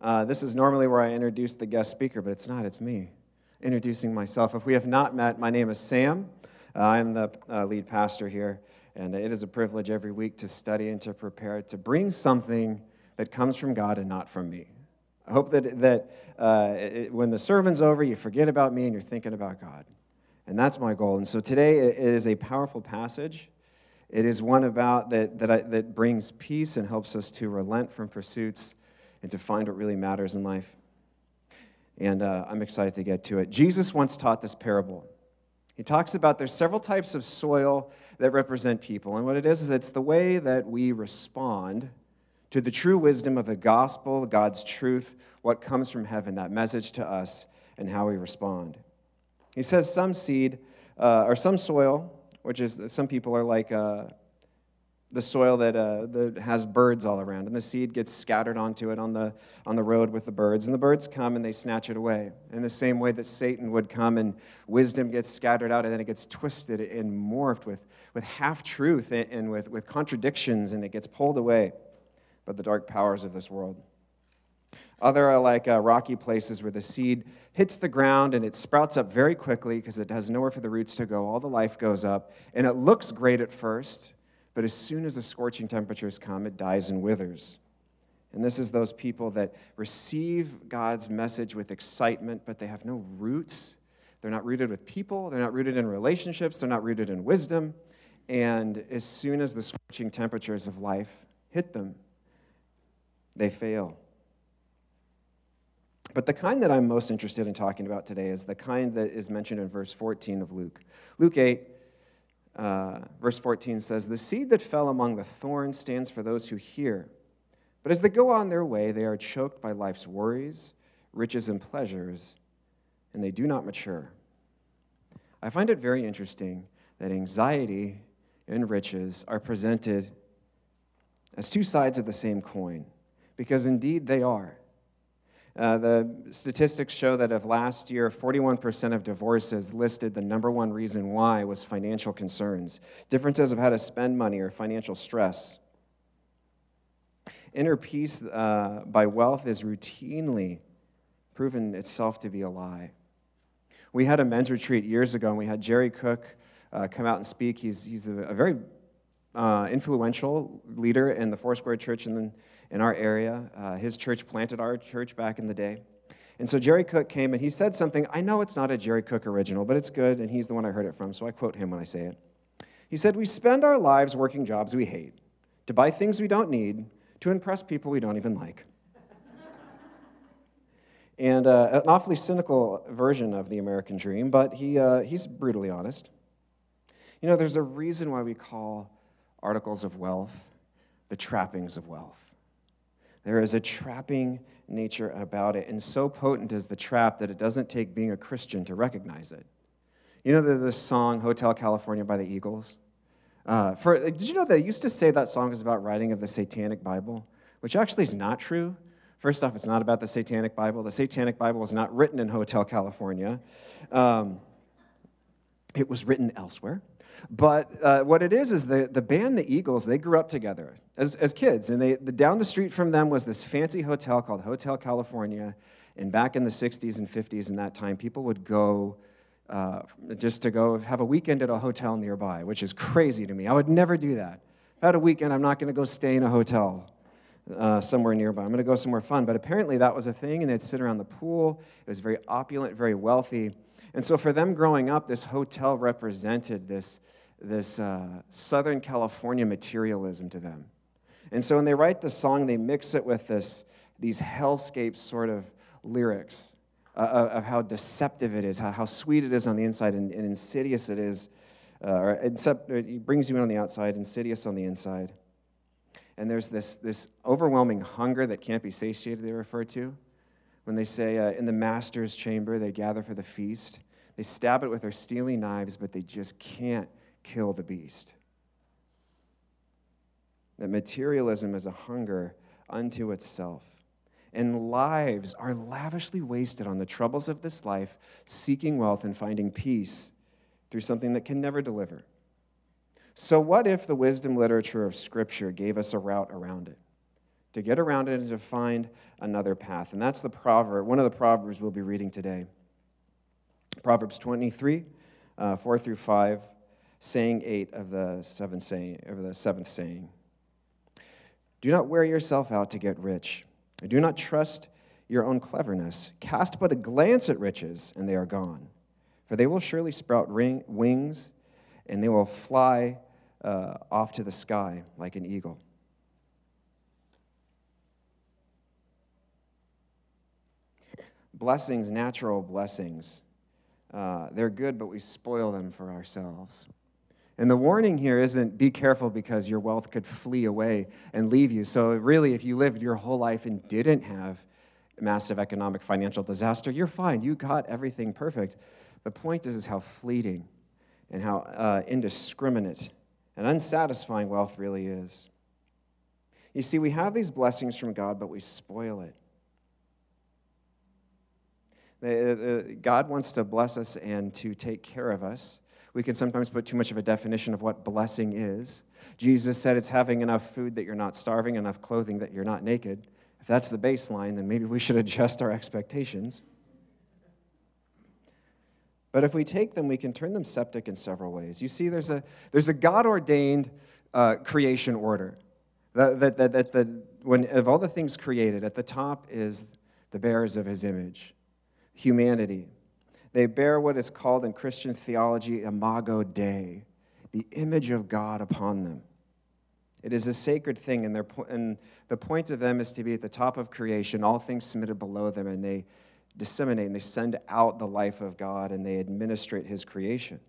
Uh, this is normally where I introduce the guest speaker, but it's not, it's me introducing myself. If we have not met, my name is Sam. Uh, I'm the uh, lead pastor here, and it is a privilege every week to study and to prepare to bring something that comes from God and not from me. I hope that, that uh, it, when the sermon's over, you forget about me and you're thinking about God. And that's my goal. And so today it is a powerful passage. It is one about that, that, I, that brings peace and helps us to relent from pursuits and to find what really matters in life. And uh, I'm excited to get to it. Jesus once taught this parable. He talks about there's several types of soil that represent people. And what it is, is it's the way that we respond to the true wisdom of the gospel, God's truth, what comes from heaven, that message to us, and how we respond. He says some seed, uh, or some soil, which is some people are like uh, the soil that, uh, that has birds all around, and the seed gets scattered onto it on the, on the road with the birds, and the birds come and they snatch it away. In the same way that Satan would come and wisdom gets scattered out, and then it gets twisted and morphed with, with half truth and, and with, with contradictions, and it gets pulled away by the dark powers of this world. Other are like uh, rocky places where the seed hits the ground and it sprouts up very quickly because it has nowhere for the roots to go. All the life goes up, and it looks great at first, but as soon as the scorching temperatures come, it dies and withers. And this is those people that receive God's message with excitement, but they have no roots. They're not rooted with people, they're not rooted in relationships, they're not rooted in wisdom. And as soon as the scorching temperatures of life hit them, they fail. But the kind that I'm most interested in talking about today is the kind that is mentioned in verse 14 of Luke. Luke 8, uh, verse 14 says, The seed that fell among the thorns stands for those who hear. But as they go on their way, they are choked by life's worries, riches, and pleasures, and they do not mature. I find it very interesting that anxiety and riches are presented as two sides of the same coin, because indeed they are. Uh, the statistics show that of last year, 41% of divorces listed the number one reason why was financial concerns, differences of how to spend money, or financial stress. Inner peace uh, by wealth is routinely proven itself to be a lie. We had a men's retreat years ago, and we had Jerry Cook uh, come out and speak. He's, he's a, a very uh, influential leader in the Foursquare Church in, in our area. Uh, his church planted our church back in the day. And so Jerry Cook came and he said something. I know it's not a Jerry Cook original, but it's good, and he's the one I heard it from, so I quote him when I say it. He said, We spend our lives working jobs we hate, to buy things we don't need, to impress people we don't even like. and uh, an awfully cynical version of the American dream, but he, uh, he's brutally honest. You know, there's a reason why we call articles of wealth, the trappings of wealth. There is a trapping nature about it, and so potent is the trap that it doesn't take being a Christian to recognize it. You know the, the song Hotel California by the Eagles? Uh, for, did you know they used to say that song is about writing of the Satanic Bible, which actually is not true? First off, it's not about the Satanic Bible. The Satanic Bible was not written in Hotel California. Um, it was written elsewhere. But uh, what it is is the, the band, the Eagles, they grew up together as, as kids. And they, the, down the street from them was this fancy hotel called Hotel California. And back in the 60s and 50s, in that time, people would go uh, just to go have a weekend at a hotel nearby, which is crazy to me. I would never do that. If I had a weekend, I'm not going to go stay in a hotel uh, somewhere nearby. I'm going to go somewhere fun. But apparently, that was a thing, and they'd sit around the pool. It was very opulent, very wealthy. And so for them growing up, this hotel represented this, this uh, Southern California materialism to them. And so when they write the song, they mix it with this, these hellscape sort of lyrics uh, of how deceptive it is, how, how sweet it is on the inside, and, and insidious it is. Uh, or except it brings you in on the outside, insidious on the inside. And there's this, this overwhelming hunger that can't be satiated, they refer to when they say, uh, In the master's chamber, they gather for the feast. They stab it with their steely knives, but they just can't kill the beast. That materialism is a hunger unto itself. And lives are lavishly wasted on the troubles of this life, seeking wealth and finding peace through something that can never deliver. So, what if the wisdom literature of Scripture gave us a route around it? to get around it and to find another path. And that's the proverb, one of the proverbs we'll be reading today. Proverbs 23, uh, 4 through 5, saying 8 of the, seventh saying, of the seventh saying. Do not wear yourself out to get rich. Do not trust your own cleverness. Cast but a glance at riches, and they are gone. For they will surely sprout ring, wings, and they will fly uh, off to the sky like an eagle. Blessings, natural blessings, uh, they're good, but we spoil them for ourselves. And the warning here isn't be careful because your wealth could flee away and leave you. So, really, if you lived your whole life and didn't have massive economic financial disaster, you're fine. You got everything perfect. The point is, is how fleeting and how uh, indiscriminate and unsatisfying wealth really is. You see, we have these blessings from God, but we spoil it. God wants to bless us and to take care of us. We can sometimes put too much of a definition of what blessing is. Jesus said it's having enough food that you're not starving, enough clothing that you're not naked. If that's the baseline, then maybe we should adjust our expectations. But if we take them, we can turn them septic in several ways. You see, there's a, there's a God ordained uh, creation order. That, that, that, that, the, when, of all the things created, at the top is the bearers of his image, humanity. They bear what is called in Christian theology imago Dei, the image of God upon them. It is a sacred thing, and, and the point of them is to be at the top of creation, all things submitted below them, and they disseminate and they send out the life of God and they administrate his creation.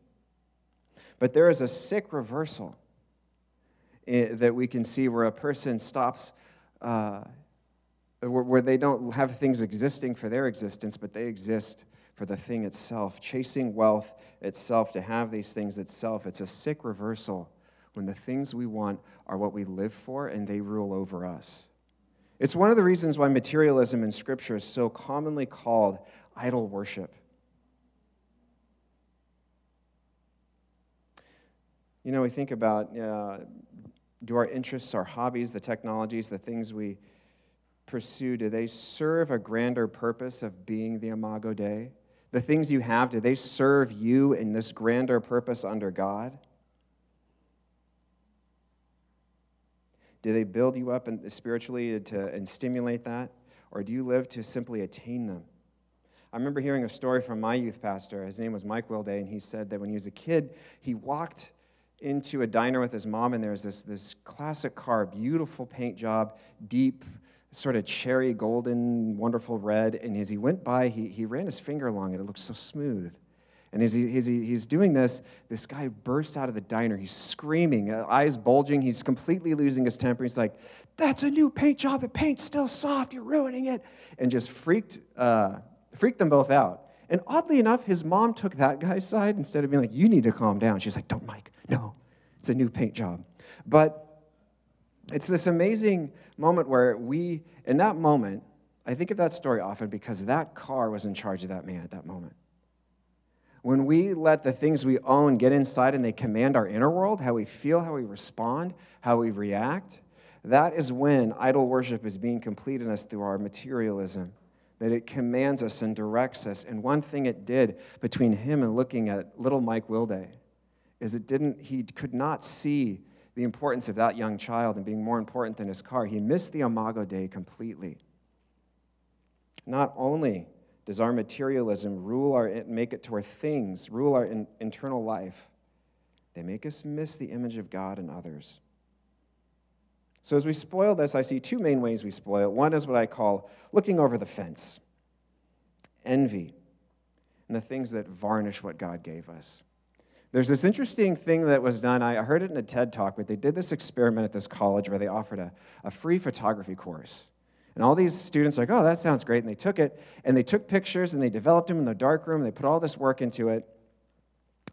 But there is a sick reversal that we can see where a person stops, uh, where they don't have things existing for their existence, but they exist for the thing itself, chasing wealth itself, to have these things itself. It's a sick reversal when the things we want are what we live for and they rule over us. It's one of the reasons why materialism in Scripture is so commonly called idol worship. You know, we think about uh, do our interests, our hobbies, the technologies, the things we pursue, do they serve a grander purpose of being the Imago Dei? the things you have, do they serve you in this grander purpose under God? Do they build you up spiritually to, and stimulate that? Or do you live to simply attain them? I remember hearing a story from my youth pastor. His name was Mike Wilday, and he said that when he was a kid, he walked into a diner with his mom, and there was this, this classic car, beautiful paint job, deep sort of cherry golden, wonderful red. And as he went by, he, he ran his finger along it. It looked so smooth. And as, he, as he, he's doing this, this guy bursts out of the diner. He's screaming, uh, eyes bulging. He's completely losing his temper. He's like, That's a new paint job. The paint's still soft. You're ruining it. And just freaked, uh, freaked them both out. And oddly enough, his mom took that guy's side instead of being like, You need to calm down. She's like, Don't, Mike. No, it's a new paint job. But it's this amazing moment where we, in that moment, I think of that story often because that car was in charge of that man at that moment. When we let the things we own get inside and they command our inner world, how we feel, how we respond, how we react, that is when idol worship is being complete in us through our materialism. That it commands us and directs us. And one thing it did between him and looking at little Mike Wilday is it didn't, he could not see the importance of that young child and being more important than his car. He missed the Imago Dei completely. Not only does our materialism rule our, make it to our things, rule our in, internal life, they make us miss the image of God in others. So, as we spoil this, I see two main ways we spoil it. One is what I call looking over the fence envy, and the things that varnish what God gave us. There's this interesting thing that was done. I heard it in a TED talk, but they did this experiment at this college where they offered a, a free photography course. And all these students are like, oh, that sounds great. And they took it and they took pictures and they developed them in the dark room. They put all this work into it.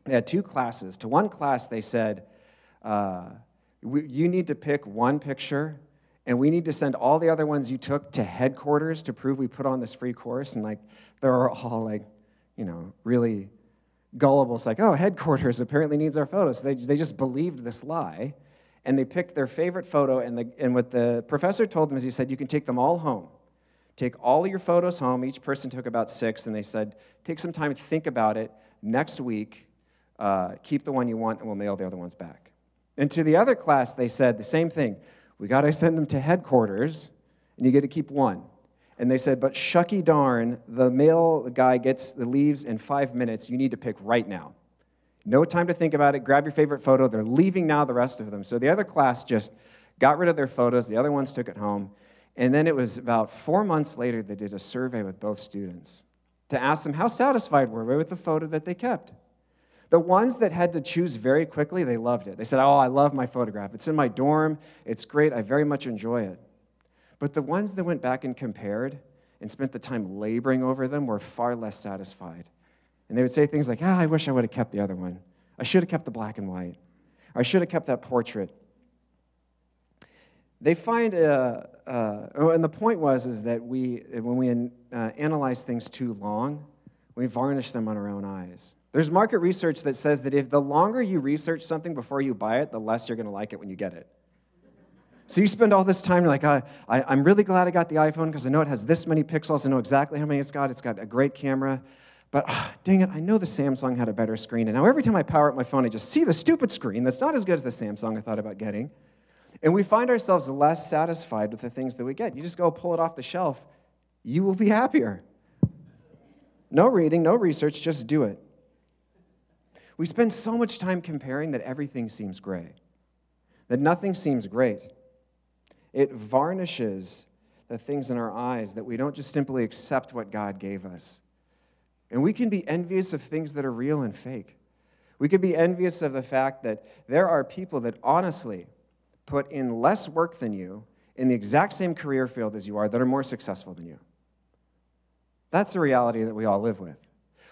They had two classes. To one class, they said, uh, you need to pick one picture and we need to send all the other ones you took to headquarters to prove we put on this free course. And like, they're all like, you know, really gullible. It's like, oh, headquarters apparently needs our photos. They, they just believed this lie. And they picked their favorite photo. And, the, and what the professor told them is he said, You can take them all home. Take all your photos home. Each person took about six, and they said, Take some time think about it. Next week, uh, keep the one you want, and we'll mail the other ones back. And to the other class, they said the same thing. We got to send them to headquarters, and you get to keep one. And they said, But shucky darn, the mail guy gets the leaves in five minutes. You need to pick right now. No time to think about it. Grab your favorite photo. They're leaving now, the rest of them. So the other class just got rid of their photos. The other ones took it home. And then it was about four months later, they did a survey with both students to ask them how satisfied were they with the photo that they kept. The ones that had to choose very quickly, they loved it. They said, Oh, I love my photograph. It's in my dorm. It's great. I very much enjoy it. But the ones that went back and compared and spent the time laboring over them were far less satisfied. And they would say things like, ah, I wish I would have kept the other one. I should have kept the black and white. I should have kept that portrait. They find, uh, uh, and the point was is that we, when we uh, analyze things too long, we varnish them on our own eyes. There's market research that says that if the longer you research something before you buy it, the less you're going to like it when you get it. So you spend all this time, like, uh, I, am really glad I got the iPhone because I know it has this many pixels. I know exactly how many it's got. It's got a great camera. But ah, dang it, I know the Samsung had a better screen. And now every time I power up my phone, I just see the stupid screen that's not as good as the Samsung I thought about getting. And we find ourselves less satisfied with the things that we get. You just go pull it off the shelf, you will be happier. No reading, no research, just do it. We spend so much time comparing that everything seems gray, that nothing seems great. It varnishes the things in our eyes that we don't just simply accept what God gave us. And we can be envious of things that are real and fake. We could be envious of the fact that there are people that honestly put in less work than you in the exact same career field as you are that are more successful than you. That's the reality that we all live with.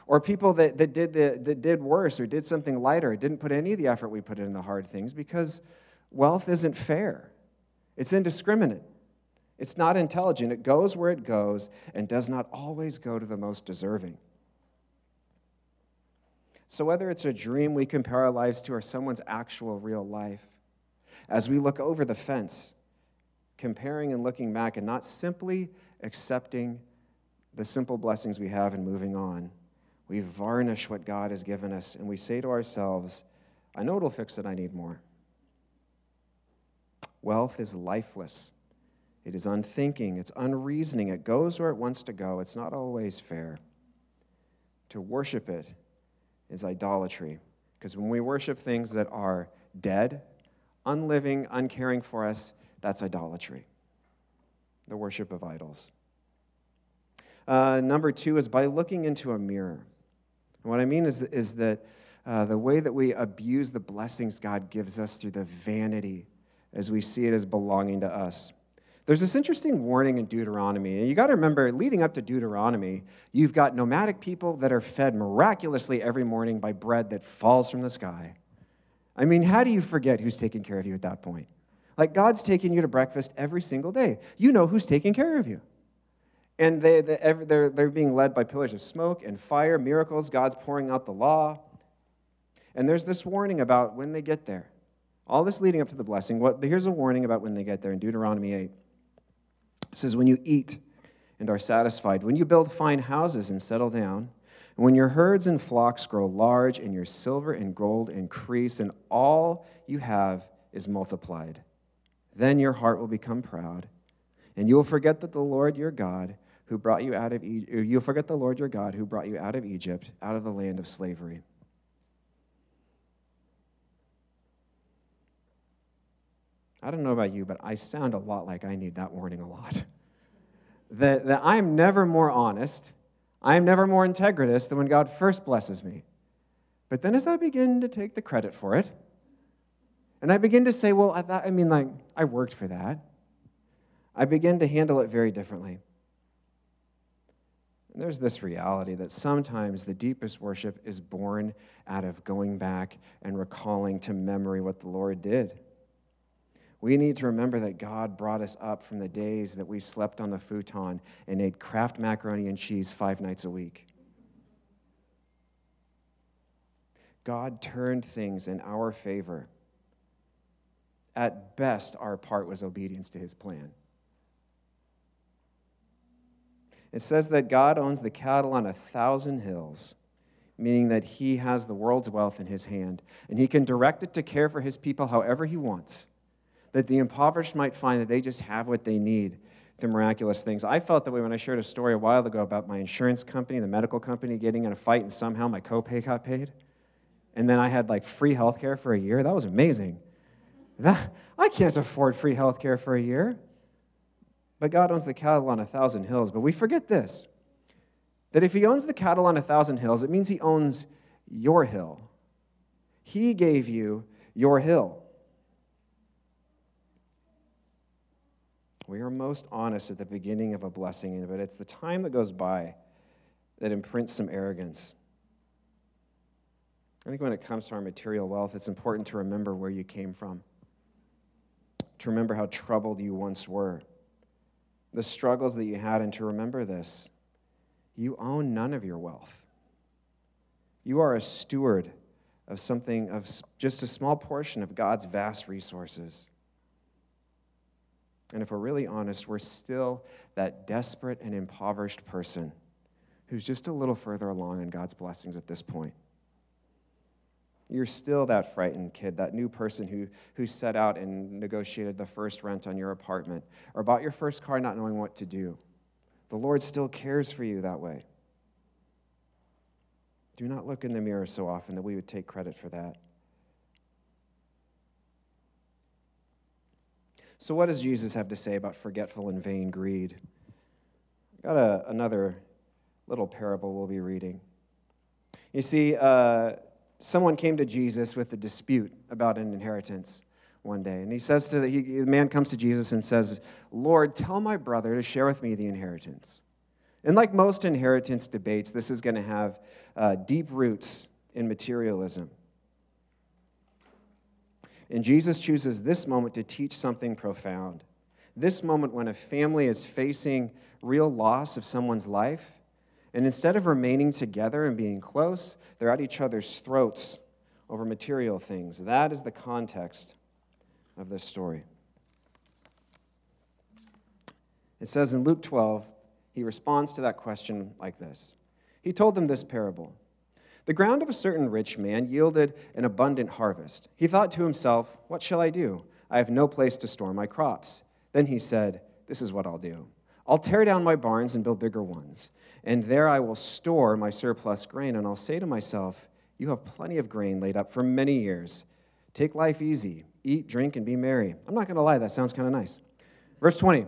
Or people that, that, did the, that did worse or did something lighter, didn't put any of the effort we put in the hard things because wealth isn't fair. It's indiscriminate. It's not intelligent. It goes where it goes and does not always go to the most deserving. So, whether it's a dream we compare our lives to or someone's actual real life, as we look over the fence, comparing and looking back and not simply accepting the simple blessings we have and moving on, we varnish what God has given us and we say to ourselves, I know it'll fix it, I need more. Wealth is lifeless. It is unthinking, it's unreasoning, it goes where it wants to go. It's not always fair. To worship it is idolatry. Because when we worship things that are dead, unliving, uncaring for us, that's idolatry. The worship of idols. Uh, number two is by looking into a mirror. And what I mean is, is that uh, the way that we abuse the blessings God gives us through the vanity as we see it as belonging to us. There's this interesting warning in Deuteronomy. And you got to remember, leading up to Deuteronomy, you've got nomadic people that are fed miraculously every morning by bread that falls from the sky. I mean, how do you forget who's taking care of you at that point? Like, God's taking you to breakfast every single day. You know who's taking care of you. And they, they're, they're being led by pillars of smoke and fire, miracles. God's pouring out the law. And there's this warning about when they get there. All this leading up to the blessing. What, here's a warning about when they get there in Deuteronomy 8. It says, When you eat and are satisfied, when you build fine houses and settle down, and when your herds and flocks grow large, and your silver and gold increase, and all you have is multiplied, then your heart will become proud, and you will forget that the Lord your God, who brought you out of Egypt, you'll forget the Lord your God, who brought you out of Egypt, out of the land of slavery. I don't know about you, but I sound a lot like I need that warning a lot. that, that I am never more honest, I am never more integritous than when God first blesses me. But then as I begin to take the credit for it, and I begin to say, well, I, thought, I mean, like, I worked for that, I begin to handle it very differently. And there's this reality that sometimes the deepest worship is born out of going back and recalling to memory what the Lord did. We need to remember that God brought us up from the days that we slept on the futon and ate Kraft macaroni and cheese five nights a week. God turned things in our favor at best, our part was obedience to his plan. It says that God owns the cattle on a thousand hills, meaning that he has the world's wealth in his hand, and he can direct it to care for his people however he wants. That the impoverished might find that they just have what they need through miraculous things. I felt that way when I shared a story a while ago about my insurance company, the medical company, getting in a fight, and somehow my copay got paid. And then I had like free health care for a year. That was amazing. That, I can't afford free health care for a year. But God owns the cattle on a thousand hills. But we forget this that if He owns the cattle on a thousand hills, it means He owns your hill. He gave you your hill. We are most honest at the beginning of a blessing, but it's the time that goes by that imprints some arrogance. I think when it comes to our material wealth, it's important to remember where you came from, to remember how troubled you once were the struggles that you had, and to remember this you own none of your wealth. You are a steward of something, of just a small portion of God's vast resources. And if we're really honest, we're still that desperate and impoverished person who's just a little further along in God's blessings at this point. You're still that frightened kid, that new person who, who set out and negotiated the first rent on your apartment or bought your first car not knowing what to do. The Lord still cares for you that way. Do not look in the mirror so often that we would take credit for that. So, what does Jesus have to say about forgetful and vain greed? I've got a, another little parable we'll be reading. You see, uh, someone came to Jesus with a dispute about an inheritance one day. And he says to the, he, the man comes to Jesus and says, Lord, tell my brother to share with me the inheritance. And like most inheritance debates, this is going to have uh, deep roots in materialism. And Jesus chooses this moment to teach something profound. This moment when a family is facing real loss of someone's life and instead of remaining together and being close, they're at each other's throats over material things. That is the context of this story. It says in Luke 12, he responds to that question like this He told them this parable The ground of a certain rich man yielded an abundant harvest. He thought to himself, What shall I do? I have no place to store my crops. Then he said, This is what I'll do I'll tear down my barns and build bigger ones and there I will store my surplus grain. And I'll say to myself, You have plenty of grain laid up for many years. Take life easy, eat, drink, and be merry. I'm not going to lie, that sounds kind of nice. Verse 20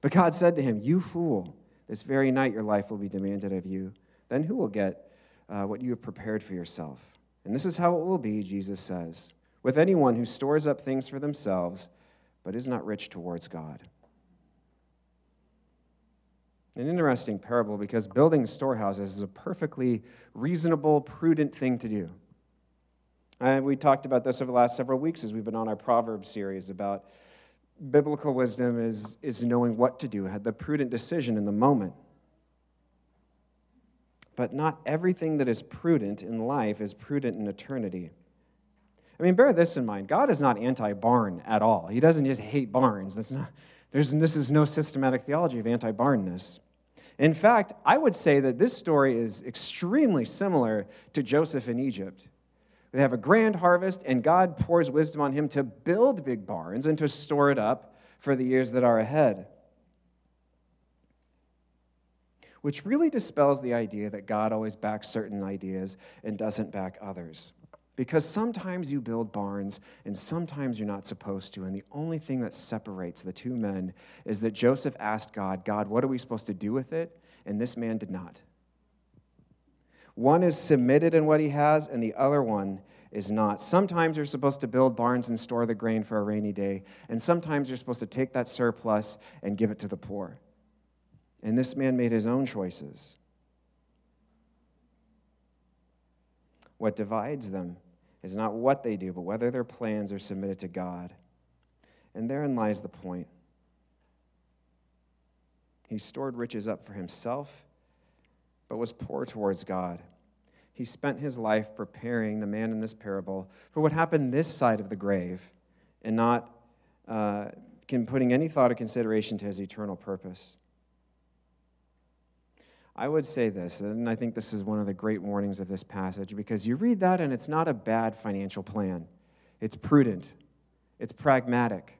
But God said to him, You fool, this very night your life will be demanded of you. Then who will get uh, what you have prepared for yourself? And this is how it will be, Jesus says, with anyone who stores up things for themselves, but is not rich towards God an interesting parable because building storehouses is a perfectly reasonable, prudent thing to do. And we talked about this over the last several weeks as we've been on our Proverbs series about biblical wisdom is, is knowing what to do, had the prudent decision in the moment. But not everything that is prudent in life is prudent in eternity. I mean, bear this in mind God is not anti barn at all. He doesn't just hate barns. That's not, there's, this is no systematic theology of anti barnness. In fact, I would say that this story is extremely similar to Joseph in Egypt. They have a grand harvest, and God pours wisdom on him to build big barns and to store it up for the years that are ahead. Which really dispels the idea that God always backs certain ideas and doesn't back others. Because sometimes you build barns and sometimes you're not supposed to. And the only thing that separates the two men is that Joseph asked God, God, what are we supposed to do with it? And this man did not. One is submitted in what he has, and the other one is not. Sometimes you're supposed to build barns and store the grain for a rainy day, and sometimes you're supposed to take that surplus and give it to the poor. And this man made his own choices. What divides them is not what they do, but whether their plans are submitted to God. And therein lies the point. He stored riches up for himself, but was poor towards God. He spent his life preparing the man in this parable for what happened this side of the grave and not uh, putting any thought or consideration to his eternal purpose. I would say this, and I think this is one of the great warnings of this passage, because you read that and it's not a bad financial plan. It's prudent, it's pragmatic.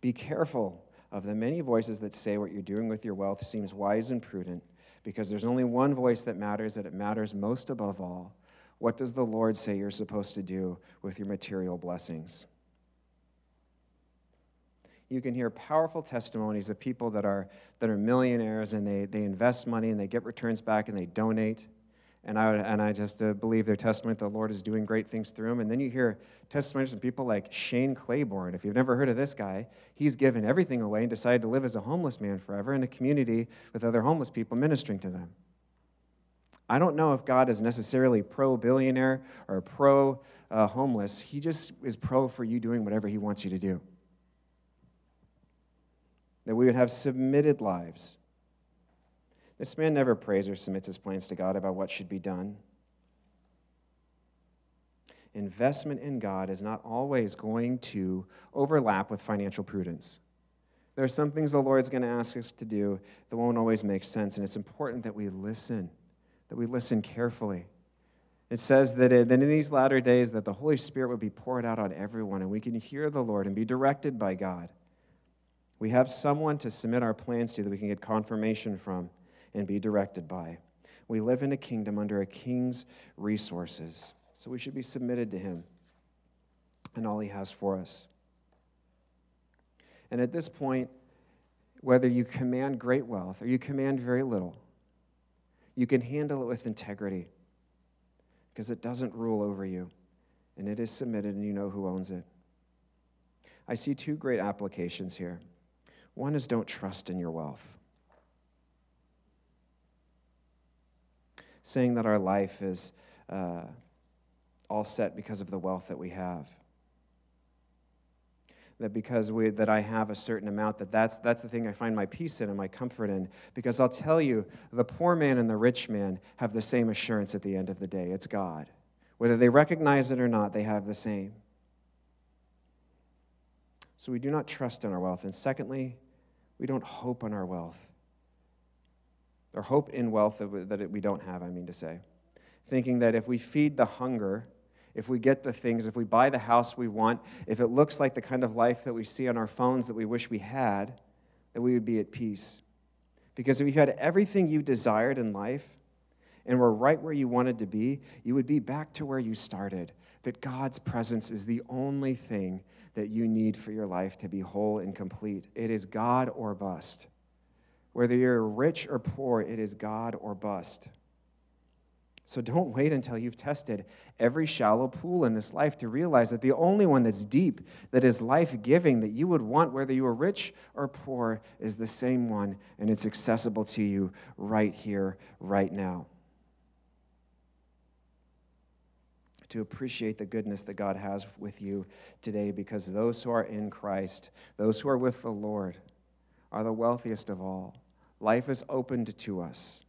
Be careful of the many voices that say what you're doing with your wealth seems wise and prudent, because there's only one voice that matters, that it matters most above all. What does the Lord say you're supposed to do with your material blessings? You can hear powerful testimonies of people that are, that are millionaires and they, they invest money and they get returns back and they donate. And I, and I just uh, believe their testimony the Lord is doing great things through them. And then you hear testimonies from people like Shane Claiborne. If you've never heard of this guy, he's given everything away and decided to live as a homeless man forever in a community with other homeless people ministering to them. I don't know if God is necessarily pro billionaire or pro uh, homeless. He just is pro for you doing whatever he wants you to do that we would have submitted lives. This man never prays or submits his plans to God about what should be done. Investment in God is not always going to overlap with financial prudence. There are some things the Lord's going to ask us to do that won't always make sense, and it's important that we listen, that we listen carefully. It says that, it, that in these latter days that the Holy Spirit would be poured out on everyone, and we can hear the Lord and be directed by God. We have someone to submit our plans to that we can get confirmation from and be directed by. We live in a kingdom under a king's resources, so we should be submitted to him and all he has for us. And at this point, whether you command great wealth or you command very little, you can handle it with integrity because it doesn't rule over you and it is submitted and you know who owns it. I see two great applications here. One is don't trust in your wealth. Saying that our life is uh, all set because of the wealth that we have. That because we, that I have a certain amount, that that's, that's the thing I find my peace in and my comfort in. Because I'll tell you, the poor man and the rich man have the same assurance at the end of the day it's God. Whether they recognize it or not, they have the same. So we do not trust in our wealth. And secondly, we don't hope on our wealth. Or hope in wealth that, that we don't have, I mean to say. Thinking that if we feed the hunger, if we get the things, if we buy the house we want, if it looks like the kind of life that we see on our phones that we wish we had, that we would be at peace. Because if you had everything you desired in life and were right where you wanted to be, you would be back to where you started. That God's presence is the only thing that you need for your life to be whole and complete. It is God or bust. Whether you're rich or poor, it is God or bust. So don't wait until you've tested every shallow pool in this life to realize that the only one that's deep, that is life giving, that you would want, whether you are rich or poor, is the same one, and it's accessible to you right here, right now. To appreciate the goodness that God has with you today because those who are in Christ, those who are with the Lord, are the wealthiest of all. Life is opened to us.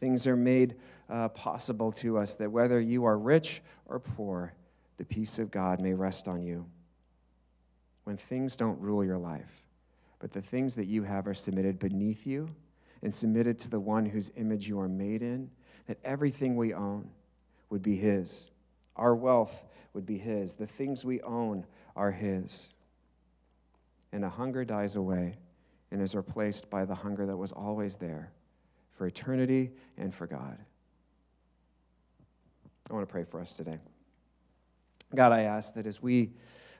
Things are made uh, possible to us that whether you are rich or poor, the peace of God may rest on you. When things don't rule your life, but the things that you have are submitted beneath you and submitted to the one whose image you are made in, that everything we own would be His. Our wealth would be His. The things we own are His. And a hunger dies away and is replaced by the hunger that was always there for eternity and for God. I want to pray for us today. God, I ask that as we,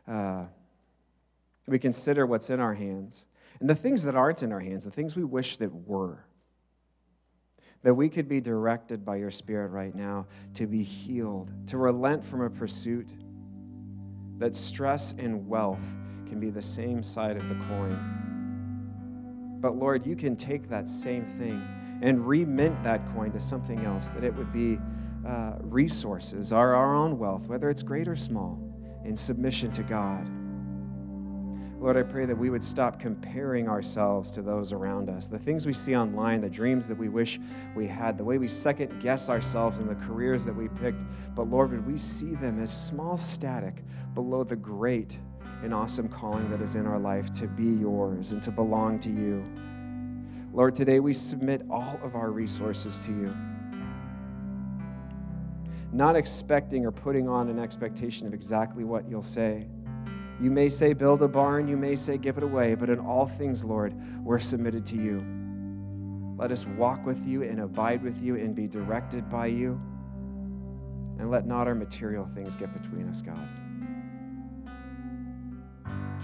uh, we consider what's in our hands and the things that aren't in our hands, the things we wish that were, that we could be directed by your Spirit right now to be healed, to relent from a pursuit, that stress and wealth can be the same side of the coin. But Lord, you can take that same thing and remint that coin to something else, that it would be uh, resources, our, our own wealth, whether it's great or small, in submission to God. Lord, I pray that we would stop comparing ourselves to those around us. The things we see online, the dreams that we wish we had, the way we second guess ourselves in the careers that we picked. But Lord, would we see them as small static below the great and awesome calling that is in our life to be yours and to belong to you. Lord, today we submit all of our resources to you not expecting or putting on an expectation of exactly what you'll say. You may say, build a barn, you may say, give it away, but in all things, Lord, we're submitted to you. Let us walk with you and abide with you and be directed by you. And let not our material things get between us, God.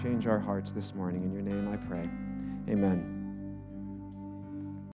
Change our hearts this morning. In your name I pray. Amen.